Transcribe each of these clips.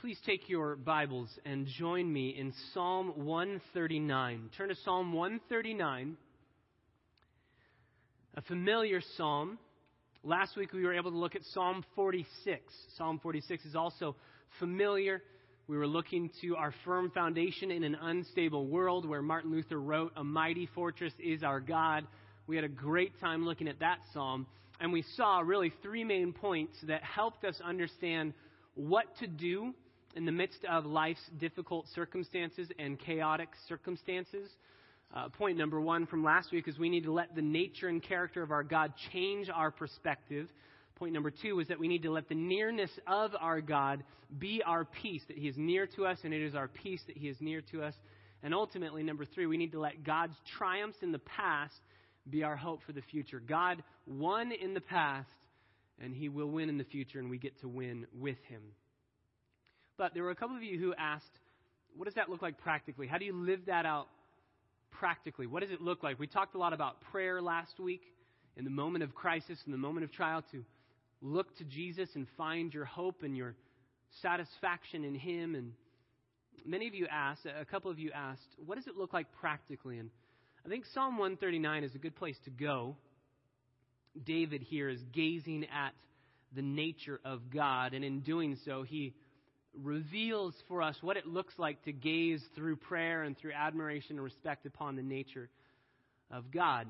Please take your Bibles and join me in Psalm 139. Turn to Psalm 139, a familiar psalm. Last week we were able to look at Psalm 46. Psalm 46 is also familiar. We were looking to our firm foundation in an unstable world where Martin Luther wrote, A mighty fortress is our God. We had a great time looking at that psalm, and we saw really three main points that helped us understand what to do in the midst of life's difficult circumstances and chaotic circumstances. Uh, point number one from last week is we need to let the nature and character of our God change our perspective. Point number two is that we need to let the nearness of our God be our peace, that He is near to us, and it is our peace that He is near to us. And ultimately, number three, we need to let God's triumphs in the past be our hope for the future. God won in the past, and He will win in the future, and we get to win with Him. But there were a couple of you who asked, what does that look like practically? How do you live that out practically? What does it look like? We talked a lot about prayer last week in the moment of crisis, in the moment of trial, to look to Jesus and find your hope and your satisfaction in Him. And many of you asked, a couple of you asked, what does it look like practically? And I think Psalm 139 is a good place to go. David here is gazing at the nature of God, and in doing so, he reveals for us what it looks like to gaze through prayer and through admiration and respect upon the nature of God.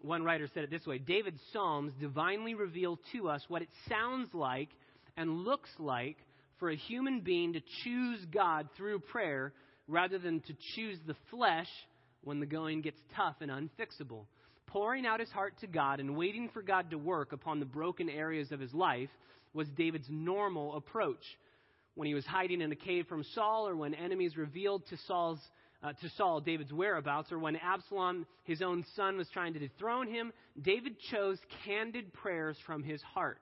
One writer said it this way David's Psalms divinely reveal to us what it sounds like and looks like for a human being to choose God through prayer rather than to choose the flesh when the going gets tough and unfixable. Pouring out his heart to God and waiting for God to work upon the broken areas of his life was David's normal approach when he was hiding in a cave from Saul, or when enemies revealed to Saul's uh, to Saul David's whereabouts, or when Absalom, his own son, was trying to dethrone him, David chose candid prayers from his heart.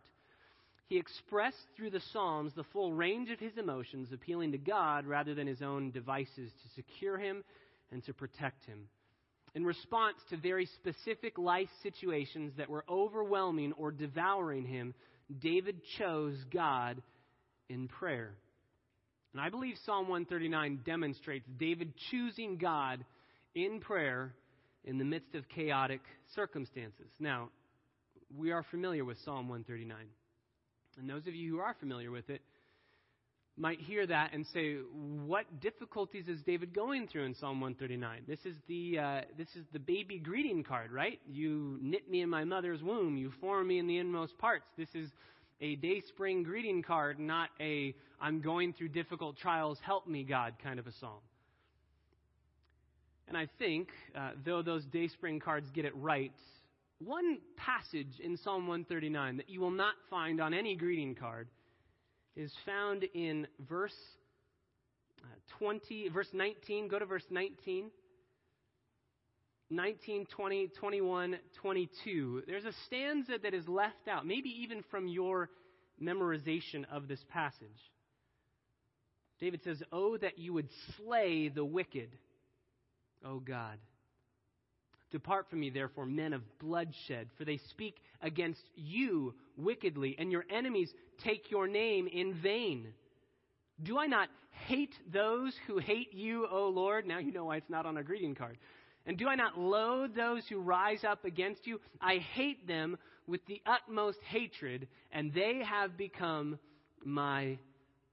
He expressed through the Psalms the full range of his emotions, appealing to God rather than his own devices to secure him and to protect him. In response to very specific life situations that were overwhelming or devouring him, David chose God in prayer. And I believe Psalm 139 demonstrates David choosing God in prayer in the midst of chaotic circumstances. Now, we are familiar with Psalm 139. And those of you who are familiar with it might hear that and say, what difficulties is David going through in Psalm 139? This is the, uh, this is the baby greeting card, right? You knit me in my mother's womb. You form me in the inmost parts. This is a DaySpring greeting card, not a I'm going through difficult trials, help me, God kind of a psalm. And I think, uh, though those DaySpring cards get it right, one passage in Psalm 139 that you will not find on any greeting card is found in verse uh, 20, verse 19. Go to verse 19. 19, 20, 21, 22, there's a stanza that is left out, maybe even from your memorization of this passage. David says, Oh, that you would slay the wicked, O God. Depart from me, therefore, men of bloodshed, for they speak against you wickedly, and your enemies take your name in vain. Do I not hate those who hate you, O Lord? Now you know why it's not on a greeting card. And do I not loathe those who rise up against you? I hate them with the utmost hatred, and they have become my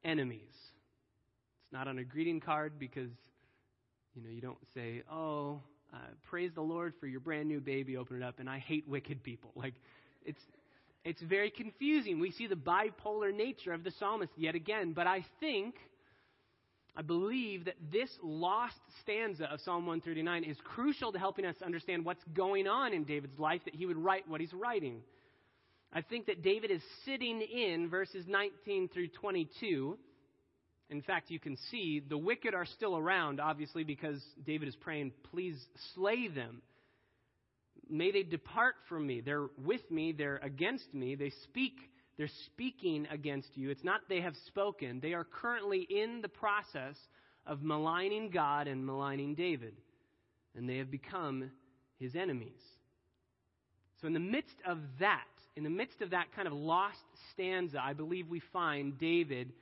enemies. It's not on a greeting card because, you know, you don't say, oh, uh, praise the Lord for your brand new baby, open it up, and I hate wicked people. Like, it's, it's very confusing. We see the bipolar nature of the psalmist yet again, but I think I believe that this lost stanza of Psalm 139 is crucial to helping us understand what's going on in David's life that he would write what he's writing. I think that David is sitting in verses 19 through 22. In fact, you can see the wicked are still around, obviously, because David is praying, please slay them. May they depart from me. They're with me, they're against me, they speak they're speaking against you. It's not they have spoken. They are currently in the process of maligning God and maligning David. And they have become his enemies. So, in the midst of that, in the midst of that kind of lost stanza, I believe we find David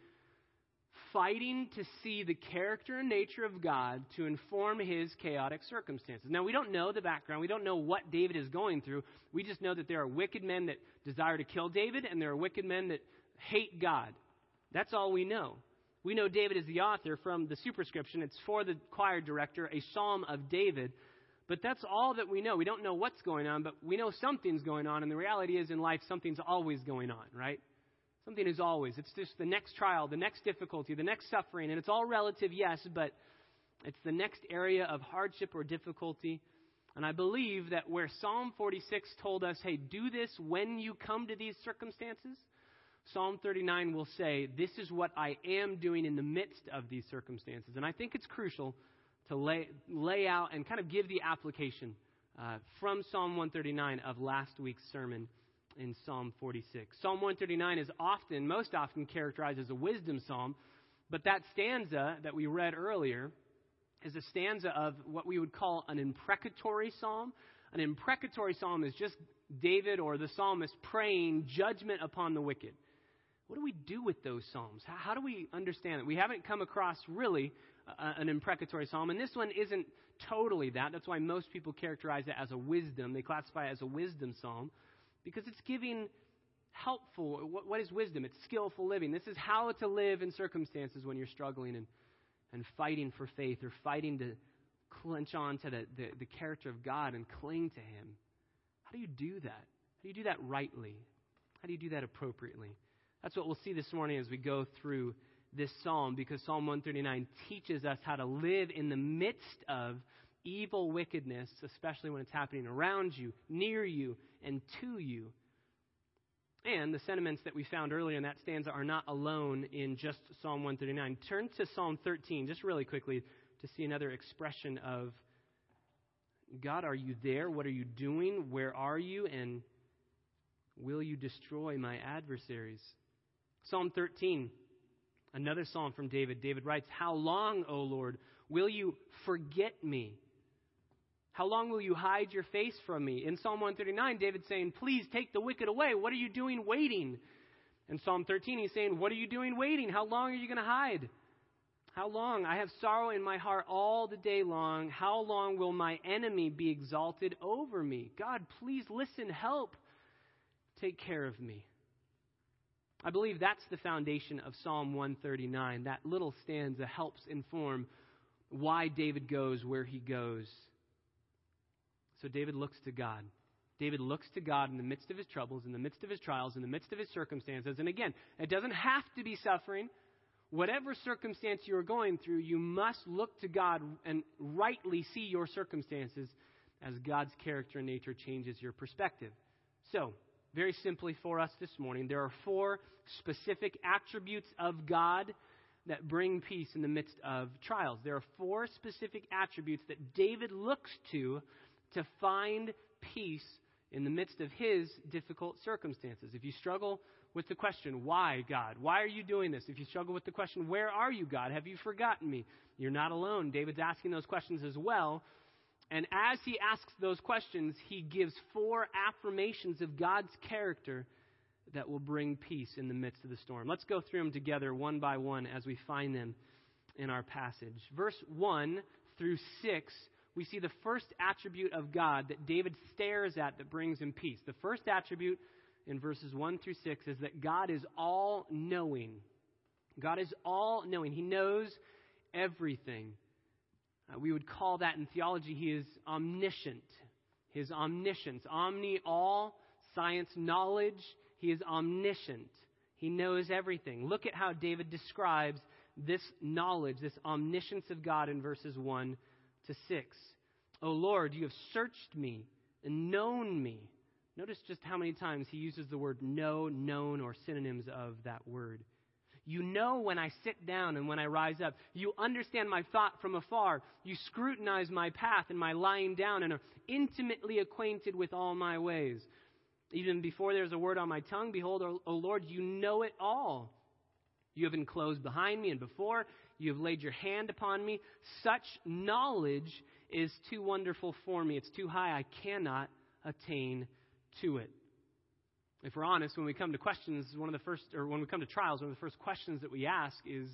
fighting to see the character and nature of God to inform his chaotic circumstances. Now, we don't know the background. We don't know what David is going through. We just know that there are wicked men that desire to kill David, and there are wicked men that hate God. That's all we know. We know David is the author from the superscription. It's for the choir director, a psalm of David. But that's all that we know. We don't know what's going on, but we know something's going on. And the reality is, in life, something's always going on, right? Something is always. It's just the next trial, the next difficulty, the next suffering. And it's all relative, yes, but it's the next area of hardship or difficulty. And I believe that where Psalm 46 told us, hey, do this when you come to these circumstances, Psalm 39 will say, This is what I am doing in the midst of these circumstances. And I think it's crucial to lay, lay out and kind of give the application uh, from Psalm 139 of last week's sermon in Psalm 46. Psalm 139 is often, most often, characterized as a wisdom psalm, but that stanza that we read earlier is a stanza of what we would call an imprecatory psalm. An imprecatory psalm is just David or the psalmist praying judgment upon the wicked. What do we do with those psalms? How, do we understand it? We haven't come across really an imprecatory psalm, and this one isn't totally that. That's why most people characterize it as a wisdom. They classify it as a wisdom psalm because it's giving helpful. What, what is wisdom? It's skillful living. This is how to live in circumstances when you're struggling and, and fighting for faith or fighting to clench on to the, the, the character of God and cling to Him. How do you do that? How do you do that rightly? How do you do that appropriately? That's what we'll see this morning as we go through this psalm, because Psalm 139 teaches us how to live in the midst of evil wickedness, especially when it's happening around you, near you, and to you. And the sentiments that we found earlier in that stanza are not alone in just Psalm 139. Turn to Psalm 13, just really quickly, to see another expression of God, are you there? What are you doing? Where are you? And will you destroy my adversaries? Psalm 13, another psalm from David. David writes, How long, O Lord, will you forget me? How long will you hide your face from me? In Psalm 139, David's saying, Please take the wicked away. What are you doing waiting? In Psalm 13, he's saying, What are you doing waiting? How long are you going to hide? How long? I have sorrow in my heart all the day long. How long will my enemy be exalted over me? God, please listen, help. Take care of me. I believe that's the foundation of Psalm 139. That little stanza helps inform why David goes where he goes. So David looks to God. David looks to God in the midst of his troubles, in the midst of his trials, in the midst of his circumstances. And again, it doesn't have to be suffering. Whatever circumstance you are going through, you must look to God and rightly see your circumstances as God's character and nature changes your perspective. So, very simply for us this morning, there are four specific attributes of God that bring peace in the midst of trials. There are four specific attributes that David looks to to find peace in the midst of his difficult circumstances. If you struggle with the question, why, God? Why are you doing this? If you struggle with the question, where are you, God? Have you forgotten me? You're not alone. David's asking those questions as well. And as he asks those questions, he gives four affirmations of God's character that will bring peace in the midst of the storm. Let's go through them together one by one as we find them in our passage. Verse 1 through 6, we see the first attribute of God that David stares at that brings him peace. The first attribute in verses 1 through 6 is that God is all knowing. God is all knowing, He knows everything. Uh, we would call that in theology, he is omniscient. His omniscience, omni, all, science, knowledge. He is omniscient. He knows everything. Look at how David describes this knowledge, this omniscience of God in verses 1 to 6. O Lord, you have searched me and known me. Notice just how many times he uses the word know, known, or synonyms of that word. You know when I sit down and when I rise up. You understand my thought from afar. You scrutinize my path and my lying down and are intimately acquainted with all my ways. Even before there's a word on my tongue, behold, O, Lord, you know it all. You have enclosed behind me and before. You have laid your hand upon me. Such knowledge is too wonderful for me. It's too high. I cannot attain to it if we're honest, when we come to questions, one of the first, or when we come to trials, one of the first questions that we ask is,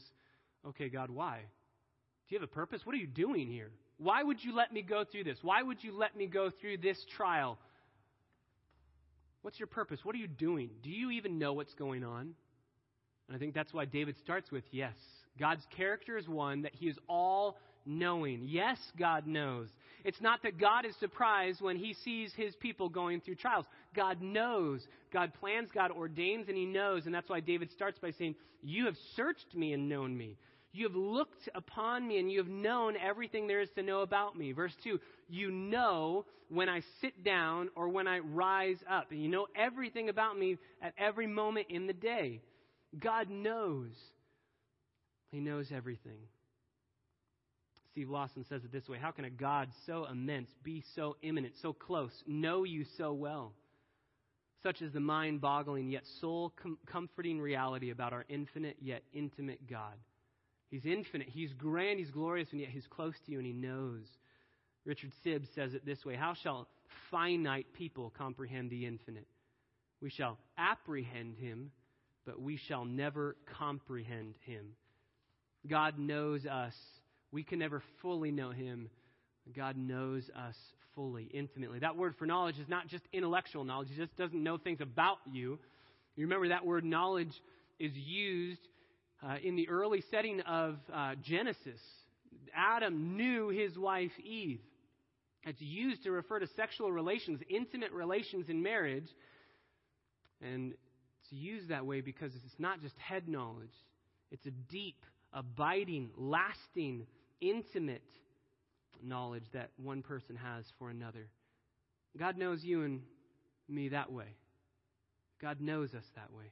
Okay, God, why? Do you have a purpose? What are you doing here? Why would you let me go through this? Why would you let me go through this trial? What's your purpose? What are you doing? Do you even know what's going on? And I think that's why David starts with yes. God's character is one that he is all knowing. Yes, God knows. It's not that God is surprised when he sees his people going through trials. God knows. God plans, God ordains, and he knows. And that's why David starts by saying, You have searched me and known me. You have looked upon me and you have known everything there is to know about me. Verse 2 You know when I sit down or when I rise up. And you know everything about me at every moment in the day. God knows. He knows everything. Steve Lawson says it this way How can a God so immense, be so imminent, so close, know you so well? Such is the mind boggling yet soul com- comforting reality about our infinite yet intimate God. He's infinite, He's grand, He's glorious, and yet He's close to you and He knows. Richard Sibbes says it this way How shall finite people comprehend the infinite? We shall apprehend Him, but we shall never comprehend Him. God knows us we can never fully know Him. God knows us fully, intimately. That word for knowledge is not just intellectual knowledge, He just doesn't know things about you. You remember that word knowledge is used uh, in the early setting of uh, Genesis. Adam knew his wife Eve. It's used to refer to sexual relations, intimate relations in marriage. And it's used that way because it's not just head knowledge, it's a deep, abiding, lasting intimate knowledge that one person has for another. God knows you and me that way. God knows us that way.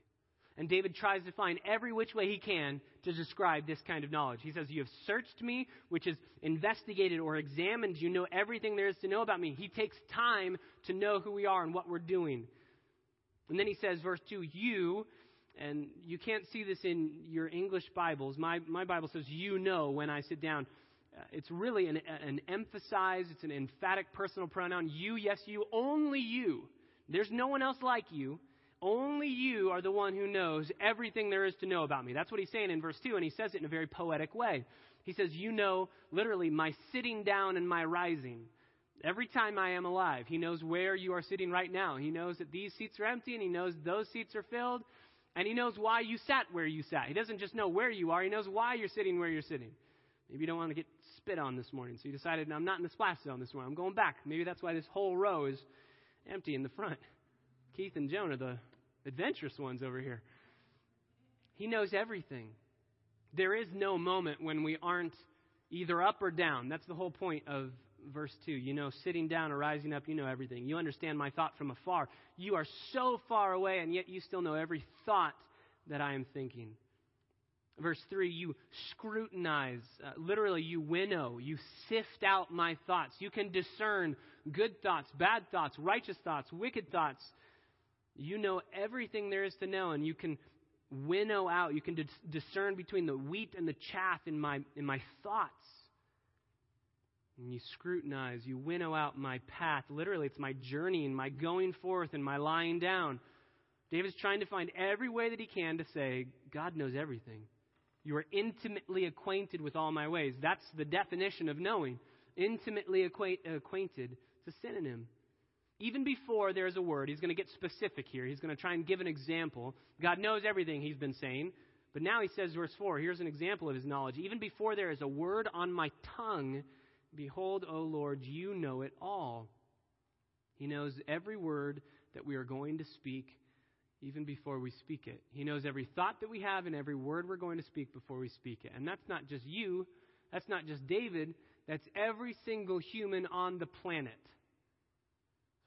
And David tries to find every which way he can to describe this kind of knowledge. He says, You have searched me, which is investigated or examined. You know everything there is to know about me. He takes time to know who we are and what we're doing. And then he says, verse 2, You, and you can't see this in your English Bibles. My, my Bible says, You know when I sit down. Uh, it's really an, an emphasized, it's an emphatic personal pronoun. You, yes, you, only you. There's no one else like you. Only you are the one who knows everything there is to know about me. That's what he's saying in verse 2, and he says it in a very poetic way. He says, You know, literally, my sitting down and my rising. Every time I am alive, he knows where you are sitting right now. He knows that these seats are empty, and he knows those seats are filled, and he knows why you sat where you sat. He doesn't just know where you are, he knows why you're sitting where you're sitting. Maybe you don't want to get spit on this morning, so you decided, I'm not in the splash zone this morning. I'm going back. Maybe that's why this whole row is empty in the front. Keith and Joan are the adventurous ones over here. He knows everything. There is no moment when we aren't either up or down. That's the whole point of verse 2. You know, sitting down or rising up, you know everything. You understand my thought from afar. You are so far away, and yet you still know every thought that I am thinking. Verse 3, you scrutinize, uh, literally, you winnow, you sift out my thoughts. You can discern good thoughts, bad thoughts, righteous thoughts, wicked thoughts. You know everything there is to know, and you can winnow out, you can dis- discern between the wheat and the chaff in my, in my thoughts. And you scrutinize, you winnow out my path. Literally, it's my journeying, my going forth, and my lying down. David's trying to find every way that he can to say, God knows everything. You are intimately acquainted with all my ways. That's the definition of knowing. Intimately acquaint, acquainted. It's a synonym. Even before there's a word, he's going to get specific here. He's going to try and give an example. God knows everything he's been saying. But now he says, verse 4, here's an example of his knowledge. Even before there is a word on my tongue, behold, O Lord, you know it all. He knows every word that we are going to speak even before we speak it. He knows every thought that we have and every word we're going to speak before we speak it. And that's not just you, that's not just David, that's every single human on the planet.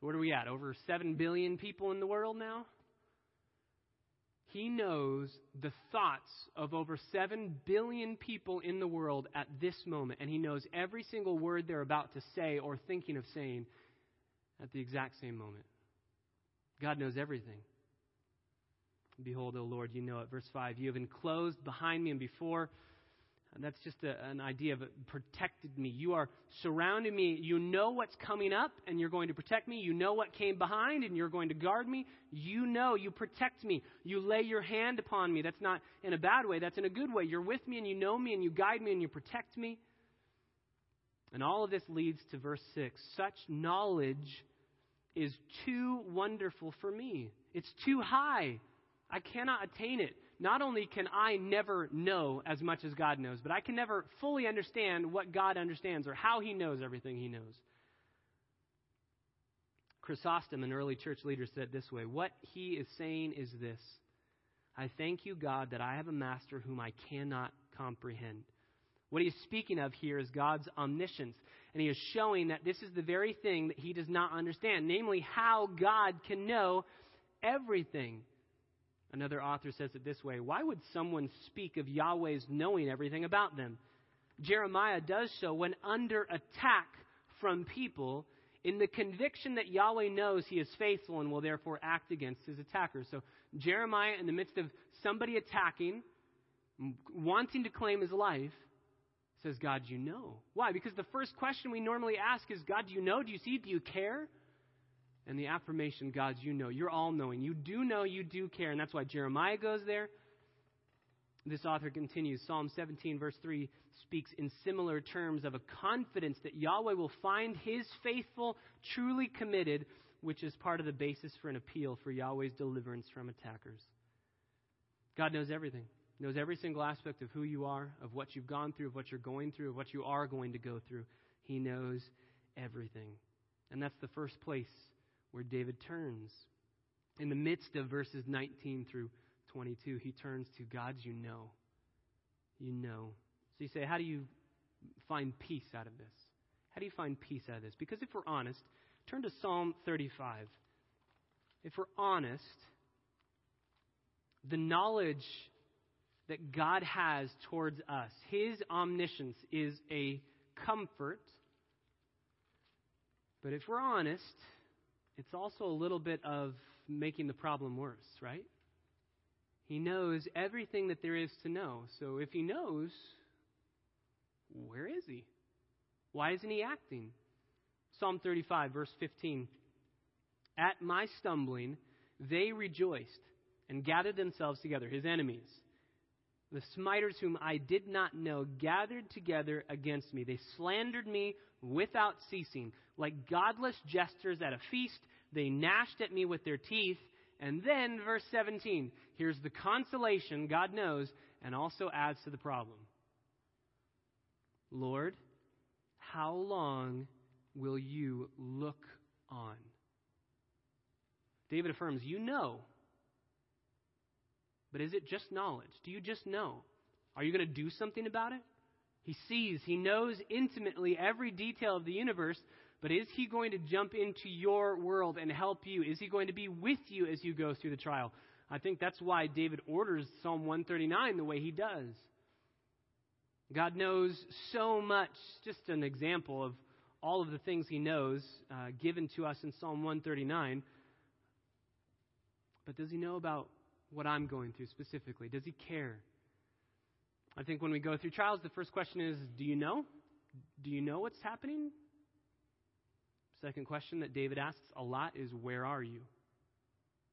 So, what are we at? Over 7 billion people in the world now? He knows the thoughts of over 7 billion people in the world at this moment, and he knows every single word they're about to say or thinking of saying at the exact same moment. God knows everything. Behold, O Lord, you know it. Verse 5 You have enclosed behind me and before And that's just a, an idea of protected me. You are surrounding me. You know what's coming up, and you're going to protect me. You know what came behind, and you're going to guard me. You know, you protect me. You lay your hand upon me. That's not in a bad way, that's in a good way. You're with me, and you know me, and you guide me, and you protect me. And all of this leads to verse 6. Such knowledge is too wonderful for me. It's too high. I cannot attain it. Not only can I never know as much as God knows, but I can never fully understand what God understands or how He knows everything He knows. Chrysostom, an early church leader, said this way What he is saying is this I thank you, God, that I have a master whom I cannot comprehend. What he is speaking of here is God's omniscience. And he is showing that this is the very thing that he does not understand, namely, how God can know everything. Another author says it this way Why would someone speak of Yahweh's knowing everything about them? Jeremiah does so when under attack from people in the conviction that Yahweh knows he is faithful and will therefore act against his attackers. So, Jeremiah, in the midst of somebody attacking, wanting to claim his life, says, God, you know. Why? Because the first question we normally ask is, God, do you know? Do you see? Do you care? And the affirmation, God, you know. You're all knowing. You do know, you do care. And that's why Jeremiah goes there. This author continues. Psalm 17, verse 3, speaks in similar terms of a confidence that Yahweh will find his faithful, truly committed, which is part of the basis for an appeal for Yahweh's deliverance from attackers. God knows everything knows every single aspect of who you are, of what you've gone through, of what you're going through, of what you are going to go through. He knows everything. And that's the first place where David turns. In the midst of verses 19 through 22, he turns to God's you know. You know. So you say, how do you find peace out of this? How do you find peace out of this? Because if we're honest, turn to Psalm 35. If we're honest, the knowledge that God has towards us. His omniscience is a comfort. But if we're honest, it's also a little bit of making the problem worse, right? He knows everything that there is to know. So if he knows, where is he? Why isn't he acting? Psalm 35, verse 15. At my stumbling, they rejoiced and gathered themselves together, his enemies the smiters whom I did not know gathered together against me. They slandered me without ceasing. Like godless jesters at a feast, they gnashed at me with their teeth. And then, verse 17, here's the consolation God knows and also adds to the problem. Lord, how long will you look on? David affirms, You know but is it just knowledge? Do you just know? Are you going to do something about it? He sees, he knows intimately every detail of the universe, but is he going to jump into your world and help you? Is he going to be with you as you go through the trial? I think that's why David orders Psalm 139 the way he does. God knows so much. Just an example of all of the things he knows uh, given to us in Psalm 139. But does he know about what I'm going through specifically? Does he care? I think when we go through trials, the first question is Do you know? Do you know what's happening? Second question that David asks a lot is Where are you?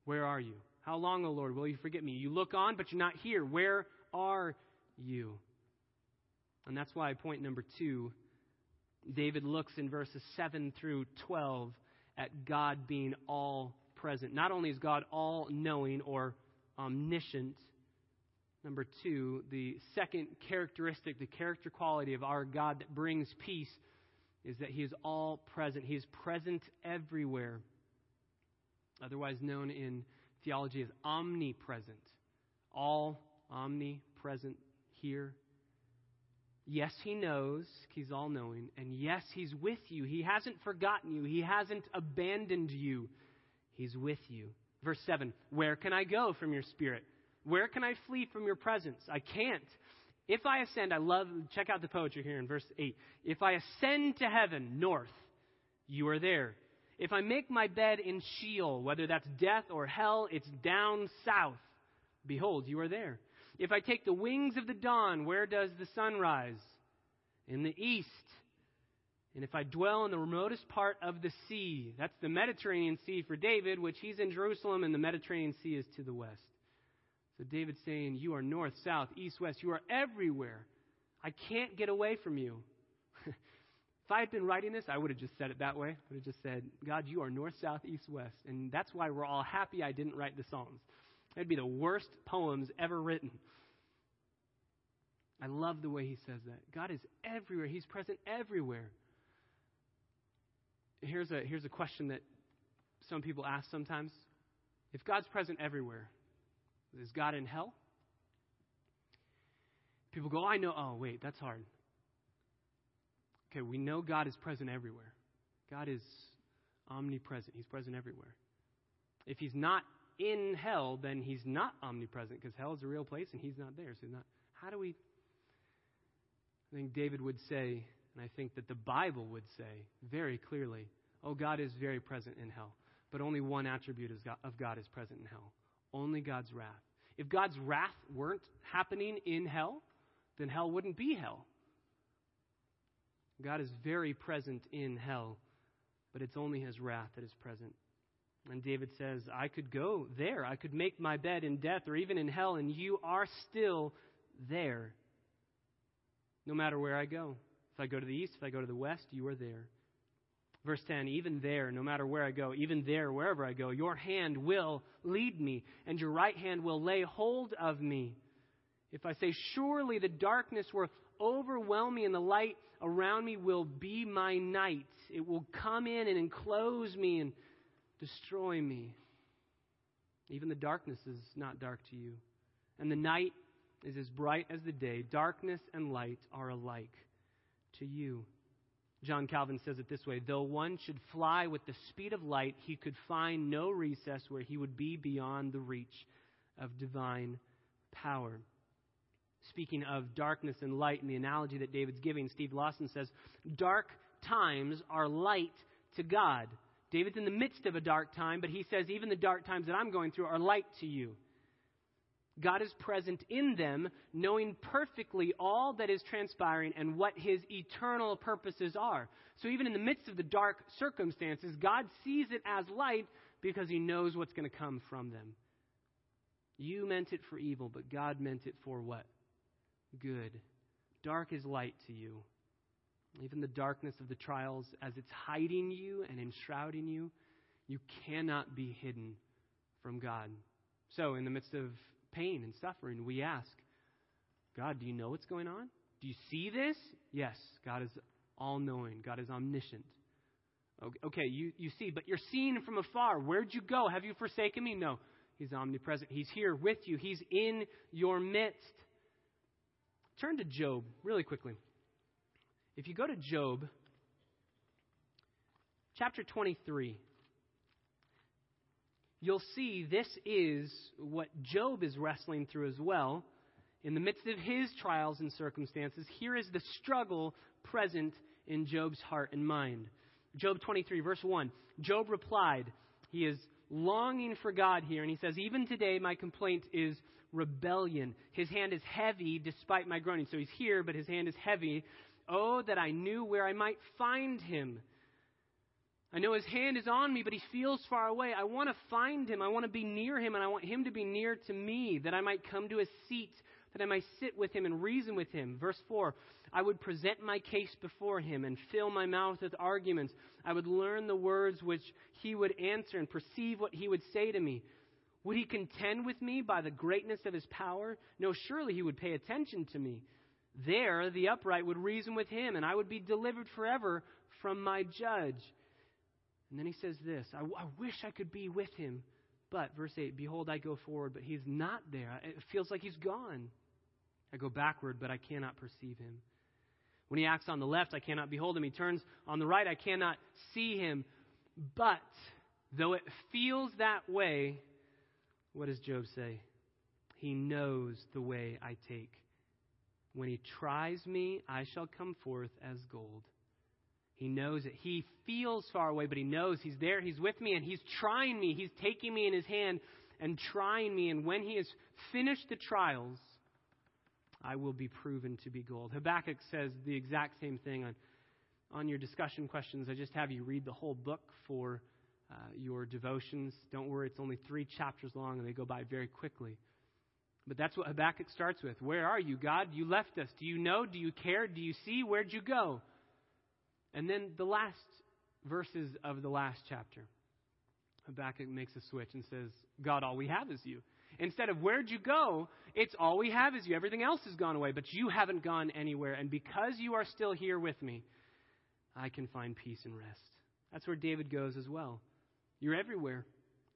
Where are you? How long, O Lord, will you forget me? You look on, but you're not here. Where are you? And that's why point number two, David looks in verses 7 through 12 at God being all present. Not only is God all knowing or omniscient. Number two, the second characteristic, the character quality of our God that brings peace is that He is all present. He is present everywhere, otherwise known in theology as omnipresent. All omnipresent here. Yes, He knows. He's all knowing. And yes, He's with you. He hasn't forgotten you, He hasn't abandoned you. He's with you. Verse 7 Where can I go from your spirit? Where can I flee from your presence? I can't. If I ascend, I love, check out the poetry here in verse 8. If I ascend to heaven, north, you are there. If I make my bed in Sheol, whether that's death or hell, it's down south. Behold, you are there. If I take the wings of the dawn, where does the sun rise? In the east. And if I dwell in the remotest part of the sea, that's the Mediterranean Sea for David, which he's in Jerusalem, and the Mediterranean Sea is to the west. So David's saying, You are north, south, east, west. You are everywhere. I can't get away from you. if I had been writing this, I would have just said it that way. I would have just said, God, you are north, south, east, west. And that's why we're all happy I didn't write the Psalms. That'd be the worst poems ever written. I love the way he says that. God is everywhere, He's present everywhere. Here's a, here's a question that some people ask sometimes. If God's present everywhere, is God in hell? People go, oh, I know. Oh, wait, that's hard. Okay, we know God is present everywhere. God is omnipresent, He's present everywhere. If He's not in hell, then He's not omnipresent because hell is a real place and He's not there. So, not, how do we. I think David would say, and I think that the Bible would say very clearly, oh, God is very present in hell. But only one attribute of God is present in hell only God's wrath. If God's wrath weren't happening in hell, then hell wouldn't be hell. God is very present in hell, but it's only his wrath that is present. And David says, I could go there. I could make my bed in death or even in hell, and you are still there. No matter where I go. If I go to the east, if I go to the west, you are there. Verse 10 Even there, no matter where I go, even there, wherever I go, your hand will lead me, and your right hand will lay hold of me. If I say, Surely the darkness will overwhelm me, and the light around me will be my night, it will come in and enclose me and destroy me. Even the darkness is not dark to you. And the night is as bright as the day. Darkness and light are alike to you. John Calvin says it this way Though one should fly with the speed of light, he could find no recess where he would be beyond the reach of divine power. Speaking of darkness and light, and the analogy that David's giving, Steve Lawson says, Dark times are light to God. David's in the midst of a dark time, but he says, Even the dark times that I'm going through are light to you. God is present in them, knowing perfectly all that is transpiring and what his eternal purposes are. So even in the midst of the dark circumstances, God sees it as light because he knows what's going to come from them. You meant it for evil, but God meant it for what? Good. Dark is light to you. Even the darkness of the trials, as it's hiding you and enshrouding you, you cannot be hidden from God. So, in the midst of pain and suffering, we ask, God, do you know what's going on? Do you see this? Yes, God is all knowing, God is omniscient. Okay, you, you see, but you're seeing from afar. Where'd you go? Have you forsaken me? No. He's omnipresent. He's here with you, He's in your midst. Turn to Job really quickly. If you go to Job, chapter 23 you'll see this is what Job is wrestling through as well. In the midst of his trials and circumstances, here is the struggle present in Job's heart and mind. Job 23, verse 1. Job replied, He is longing for God here, and he says, Even today my complaint is rebellion. His hand is heavy despite my groaning. So he's here, but his hand is heavy. Oh, that I knew where I might find him. I know his hand is on me, but he feels far away. I want to find him. I want to be near him, and I want him to be near to me, that I might come to his seat, that I might sit with him and reason with him. Verse 4 I would present my case before him and fill my mouth with arguments. I would learn the words which he would answer and perceive what he would say to me. Would he contend with me by the greatness of his power? No, surely he would pay attention to me. There the upright would reason with him, and I would be delivered forever from my judge. And then he says this I, I wish I could be with him. But, verse 8, behold, I go forward, but he's not there. It feels like he's gone. I go backward, but I cannot perceive him. When he acts on the left, I cannot behold him. He turns on the right, I cannot see him. But, though it feels that way, what does Job say? He knows the way I take. When he tries me, I shall come forth as gold. He knows it. He feels far away, but he knows he's there. He's with me, and he's trying me. He's taking me in his hand and trying me. And when he has finished the trials, I will be proven to be gold. Habakkuk says the exact same thing on, on your discussion questions. I just have you read the whole book for uh, your devotions. Don't worry, it's only three chapters long and they go by very quickly. But that's what Habakkuk starts with. Where are you, God? You left us. Do you know? Do you care? Do you see? Where'd you go? And then the last verses of the last chapter. Habakkuk makes a switch and says, God, all we have is you. Instead of where'd you go, it's all we have is you. Everything else has gone away, but you haven't gone anywhere. And because you are still here with me, I can find peace and rest. That's where David goes as well. You're everywhere.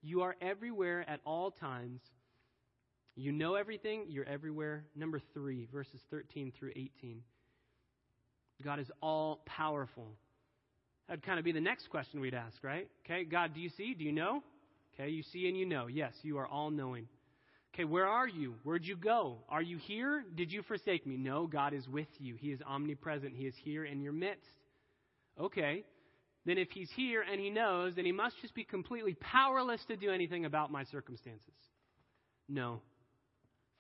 You are everywhere at all times. You know everything, you're everywhere. Number three, verses 13 through 18. God is all powerful. That'd kind of be the next question we'd ask, right? Okay, God, do you see? Do you know? Okay, you see and you know. Yes, you are all knowing. Okay, where are you? Where'd you go? Are you here? Did you forsake me? No, God is with you. He is omnipresent. He is here in your midst. Okay, then if He's here and He knows, then He must just be completely powerless to do anything about my circumstances. No.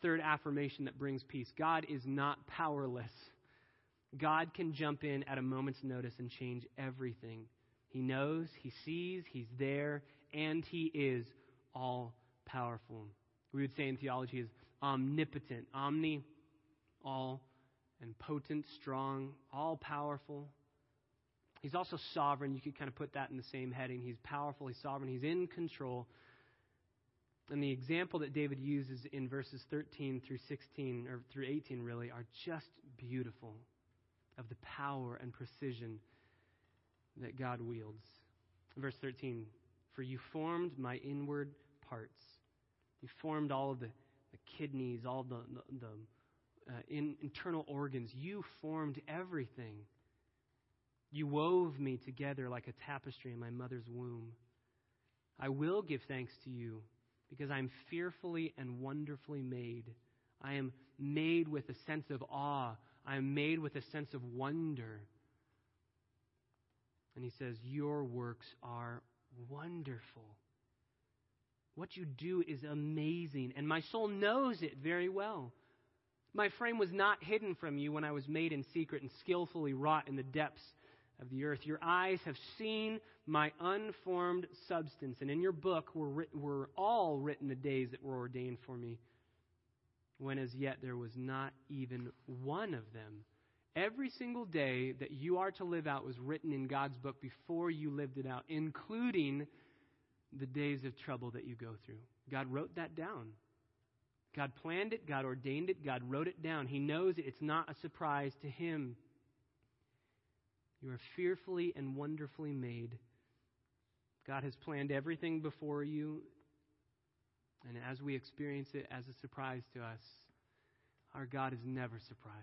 Third affirmation that brings peace God is not powerless. God can jump in at a moment's notice and change everything. He knows, He sees, He's there, and He is all powerful. We would say in theology is omnipotent, omni, all, and potent, strong, all powerful. He's also sovereign. You could kind of put that in the same heading. He's powerful, he's sovereign, he's in control. And the example that David uses in verses 13 through 16, or through 18 really, are just beautiful of the power and precision that God wields. Verse 13 For you formed my inward parts. You formed all of the, the kidneys, all the, the, the uh, in, internal organs. You formed everything. You wove me together like a tapestry in my mother's womb. I will give thanks to you because I am fearfully and wonderfully made. I am made with a sense of awe I am made with a sense of wonder. And he says, Your works are wonderful. What you do is amazing, and my soul knows it very well. My frame was not hidden from you when I was made in secret and skillfully wrought in the depths of the earth. Your eyes have seen my unformed substance, and in your book were, were all written the days that were ordained for me when as yet there was not even one of them. Every single day that you are to live out was written in God's book before you lived it out, including the days of trouble that you go through. God wrote that down. God planned it, God ordained it, God wrote it down. He knows it. It's not a surprise to Him. You are fearfully and wonderfully made. God has planned everything before you, and as we experience it as a surprise to us, our God is never surprised.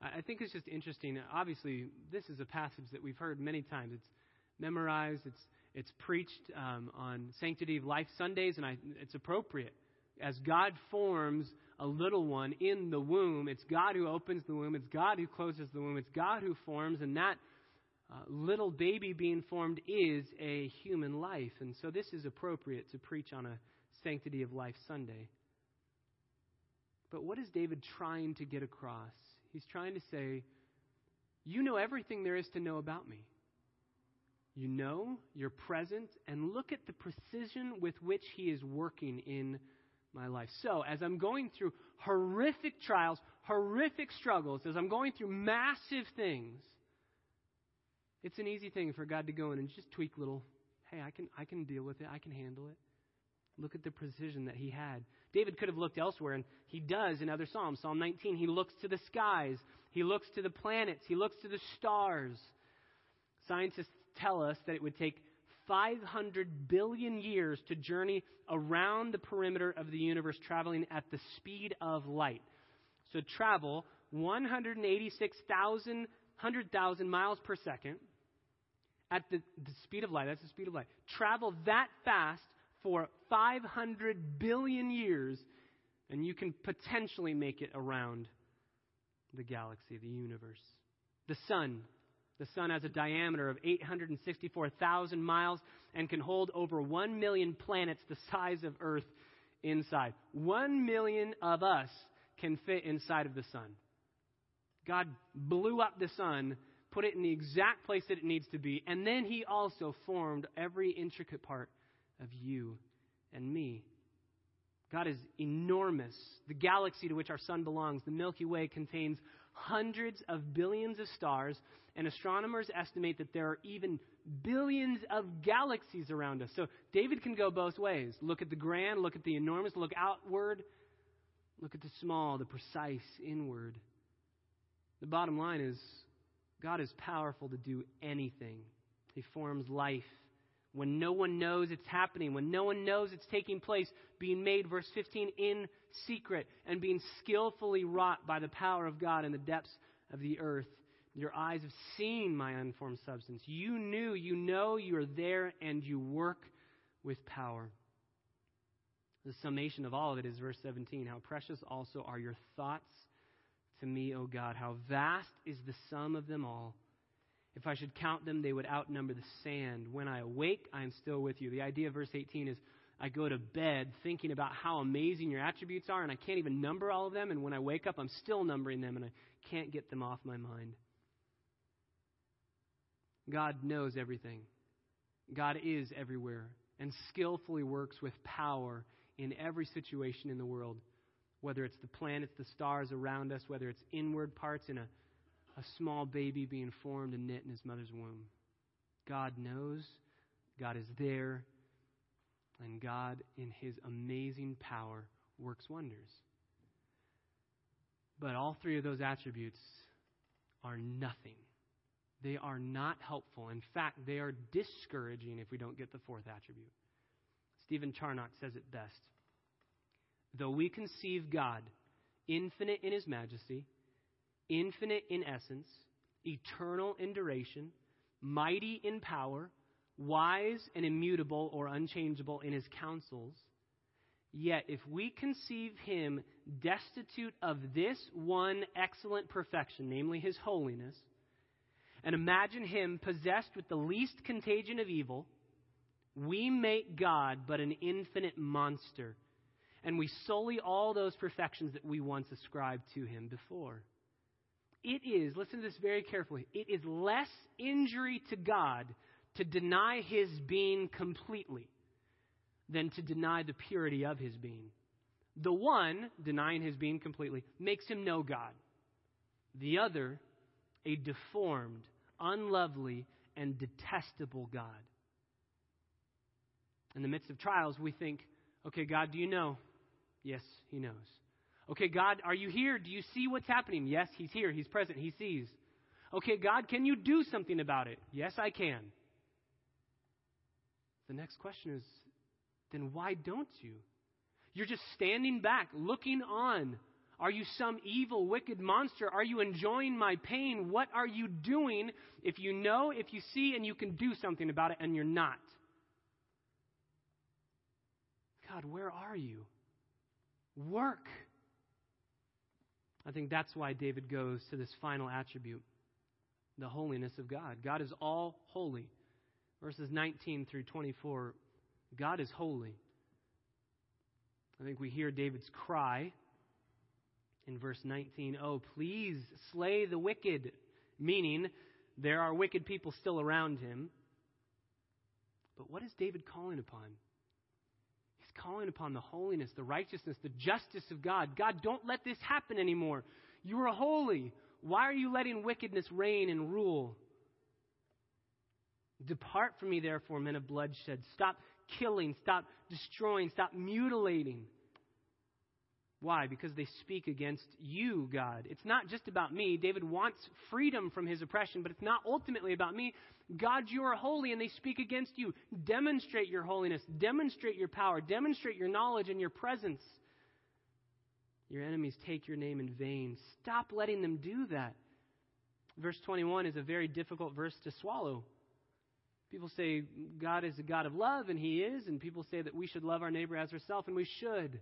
I think it's just interesting. Obviously, this is a passage that we've heard many times. It's memorized, it's, it's preached um, on Sanctity of Life Sundays, and I, it's appropriate. As God forms a little one in the womb, it's God who opens the womb, it's God who closes the womb, it's God who forms, and that uh, little baby being formed is a human life. And so this is appropriate to preach on a Sanctity of Life Sunday. But what is David trying to get across? He's trying to say, You know everything there is to know about me. You know, you're present, and look at the precision with which He is working in my life. So, as I'm going through horrific trials, horrific struggles, as I'm going through massive things, it's an easy thing for God to go in and just tweak little, hey, I can, I can deal with it, I can handle it. Look at the precision that he had. David could have looked elsewhere, and he does in other Psalms. Psalm 19, he looks to the skies, he looks to the planets, he looks to the stars. Scientists tell us that it would take 500 billion years to journey around the perimeter of the universe, traveling at the speed of light. So travel 186,000, 100,000 miles per second at the, the speed of light. That's the speed of light. Travel that fast for 500 billion years, and you can potentially make it around the galaxy, the universe. The sun. The sun has a diameter of 864,000 miles and can hold over 1 million planets the size of Earth inside. 1 million of us can fit inside of the sun. God blew up the sun, put it in the exact place that it needs to be, and then He also formed every intricate part of you and me. God is enormous. The galaxy to which our sun belongs, the Milky Way, contains hundreds of billions of stars, and astronomers estimate that there are even billions of galaxies around us. So David can go both ways. Look at the grand, look at the enormous, look outward, look at the small, the precise, inward. The bottom line is God is powerful to do anything. He forms life when no one knows it's happening, when no one knows it's taking place, being made, verse 15, in secret and being skillfully wrought by the power of God in the depths of the earth. Your eyes have seen my unformed substance. You knew, you know you are there, and you work with power. The summation of all of it is verse 17. How precious also are your thoughts to me, O God. How vast is the sum of them all. If I should count them, they would outnumber the sand. When I awake, I am still with you. The idea of verse 18 is I go to bed thinking about how amazing your attributes are, and I can't even number all of them. And when I wake up, I'm still numbering them, and I can't get them off my mind. God knows everything. God is everywhere and skillfully works with power in every situation in the world, whether it's the planets, the stars around us, whether it's inward parts in a, a small baby being formed and knit in his mother's womb. God knows, God is there, and God, in his amazing power, works wonders. But all three of those attributes are nothing they are not helpful. In fact, they are discouraging if we don't get the fourth attribute. Stephen Charnock says it best. Though we conceive God infinite in his majesty, infinite in essence, eternal in duration, mighty in power, wise and immutable or unchangeable in his counsels, yet if we conceive him destitute of this one excellent perfection, namely his holiness, and imagine him possessed with the least contagion of evil, we make God but an infinite monster, and we sully all those perfections that we once ascribed to him before. It is, listen to this very carefully, it is less injury to God to deny his being completely than to deny the purity of his being. The one, denying his being completely, makes him no God. The other a deformed, unlovely, and detestable God. In the midst of trials, we think, okay, God, do you know? Yes, He knows. Okay, God, are you here? Do you see what's happening? Yes, He's here. He's present. He sees. Okay, God, can you do something about it? Yes, I can. The next question is then why don't you? You're just standing back, looking on, are you some evil, wicked monster? Are you enjoying my pain? What are you doing if you know, if you see, and you can do something about it and you're not? God, where are you? Work. I think that's why David goes to this final attribute the holiness of God. God is all holy. Verses 19 through 24 God is holy. I think we hear David's cry in verse 19, Oh, please slay the wicked, meaning there are wicked people still around him. But what is David calling upon? Calling upon the holiness, the righteousness, the justice of God. God, don't let this happen anymore. You are holy. Why are you letting wickedness reign and rule? Depart from me, therefore, men of bloodshed. Stop killing. Stop destroying. Stop mutilating. Why? Because they speak against you, God. It's not just about me. David wants freedom from his oppression, but it's not ultimately about me. God, you are holy, and they speak against you. Demonstrate your holiness, demonstrate your power, demonstrate your knowledge and your presence. Your enemies take your name in vain. Stop letting them do that. Verse 21 is a very difficult verse to swallow. People say God is a God of love, and He is, and people say that we should love our neighbor as ourselves, and we should.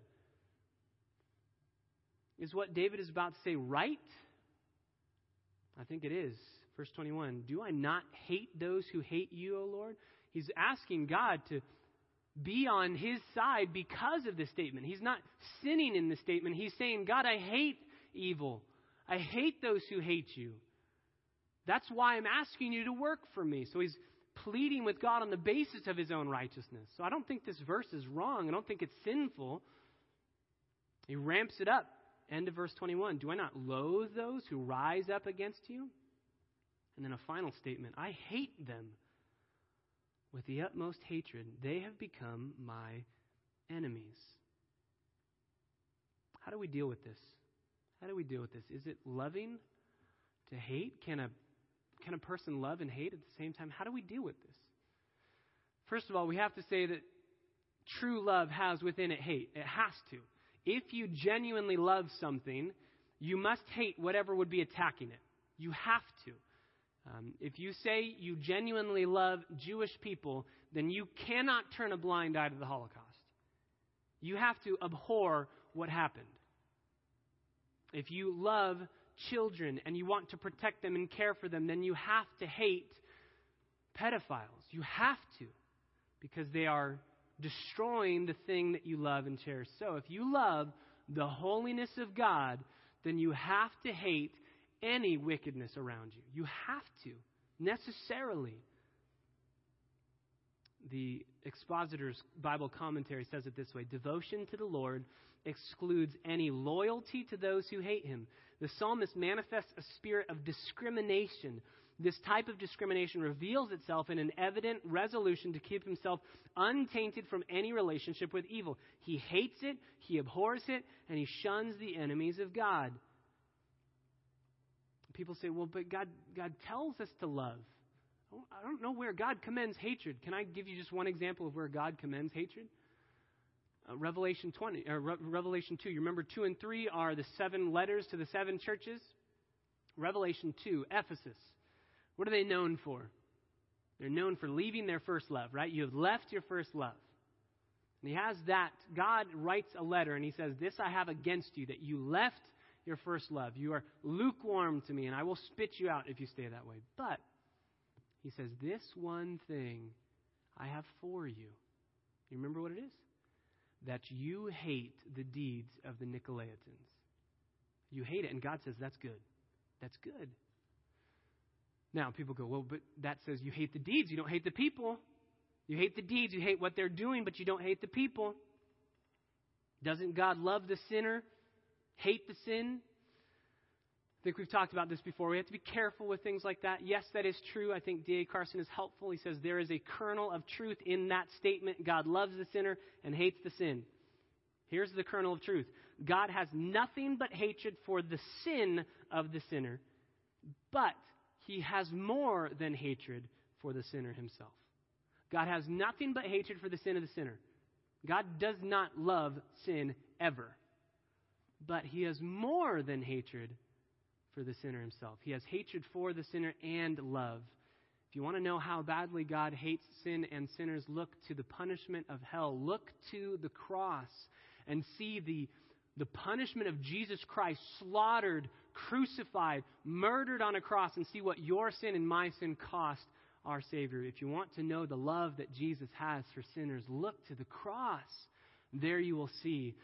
Is what David is about to say right? I think it is. Verse 21 Do I not hate those who hate you, O Lord? He's asking God to be on his side because of this statement. He's not sinning in this statement. He's saying, God, I hate evil. I hate those who hate you. That's why I'm asking you to work for me. So he's pleading with God on the basis of his own righteousness. So I don't think this verse is wrong. I don't think it's sinful. He ramps it up. End of verse 21. Do I not loathe those who rise up against you? And then a final statement I hate them with the utmost hatred. They have become my enemies. How do we deal with this? How do we deal with this? Is it loving to hate? Can a, can a person love and hate at the same time? How do we deal with this? First of all, we have to say that true love has within it hate. It has to. If you genuinely love something, you must hate whatever would be attacking it. You have to. Um, if you say you genuinely love Jewish people, then you cannot turn a blind eye to the Holocaust. You have to abhor what happened. If you love children and you want to protect them and care for them, then you have to hate pedophiles. You have to, because they are destroying the thing that you love and cherish. So if you love the holiness of God, then you have to hate any wickedness around you. You have to, necessarily. The Expositor's Bible commentary says it this way Devotion to the Lord excludes any loyalty to those who hate him. The psalmist manifests a spirit of discrimination. This type of discrimination reveals itself in an evident resolution to keep himself untainted from any relationship with evil. He hates it, he abhors it, and he shuns the enemies of God. People say, well, but God, God tells us to love. I don't know where God commends hatred. Can I give you just one example of where God commends hatred? Uh, Revelation 20 or Re- Revelation 2. You remember 2 and 3 are the seven letters to the seven churches. Revelation 2, Ephesus. What are they known for? They're known for leaving their first love, right? You have left your first love. And he has that. God writes a letter and he says, This I have against you, that you left your first love. You are lukewarm to me, and I will spit you out if you stay that way. But he says, This one thing I have for you. You remember what it is? that you hate the deeds of the Nicolaitans. You hate it, and God says, That's good. That's good. Now, people go, Well, but that says you hate the deeds, you don't hate the people. You hate the deeds, you hate what they're doing, but you don't hate the people. Doesn't God love the sinner, hate the sin? I think we've talked about this before. We have to be careful with things like that. Yes, that is true. I think D.A. Carson is helpful. He says there is a kernel of truth in that statement. God loves the sinner and hates the sin. Here's the kernel of truth God has nothing but hatred for the sin of the sinner, but he has more than hatred for the sinner himself. God has nothing but hatred for the sin of the sinner. God does not love sin ever. But he has more than hatred for the sinner himself. He has hatred for the sinner and love. If you want to know how badly God hates sin and sinners, look to the punishment of hell. Look to the cross and see the, the punishment of Jesus Christ slaughtered, crucified, murdered on a cross, and see what your sin and my sin cost our Savior. If you want to know the love that Jesus has for sinners, look to the cross. There you will see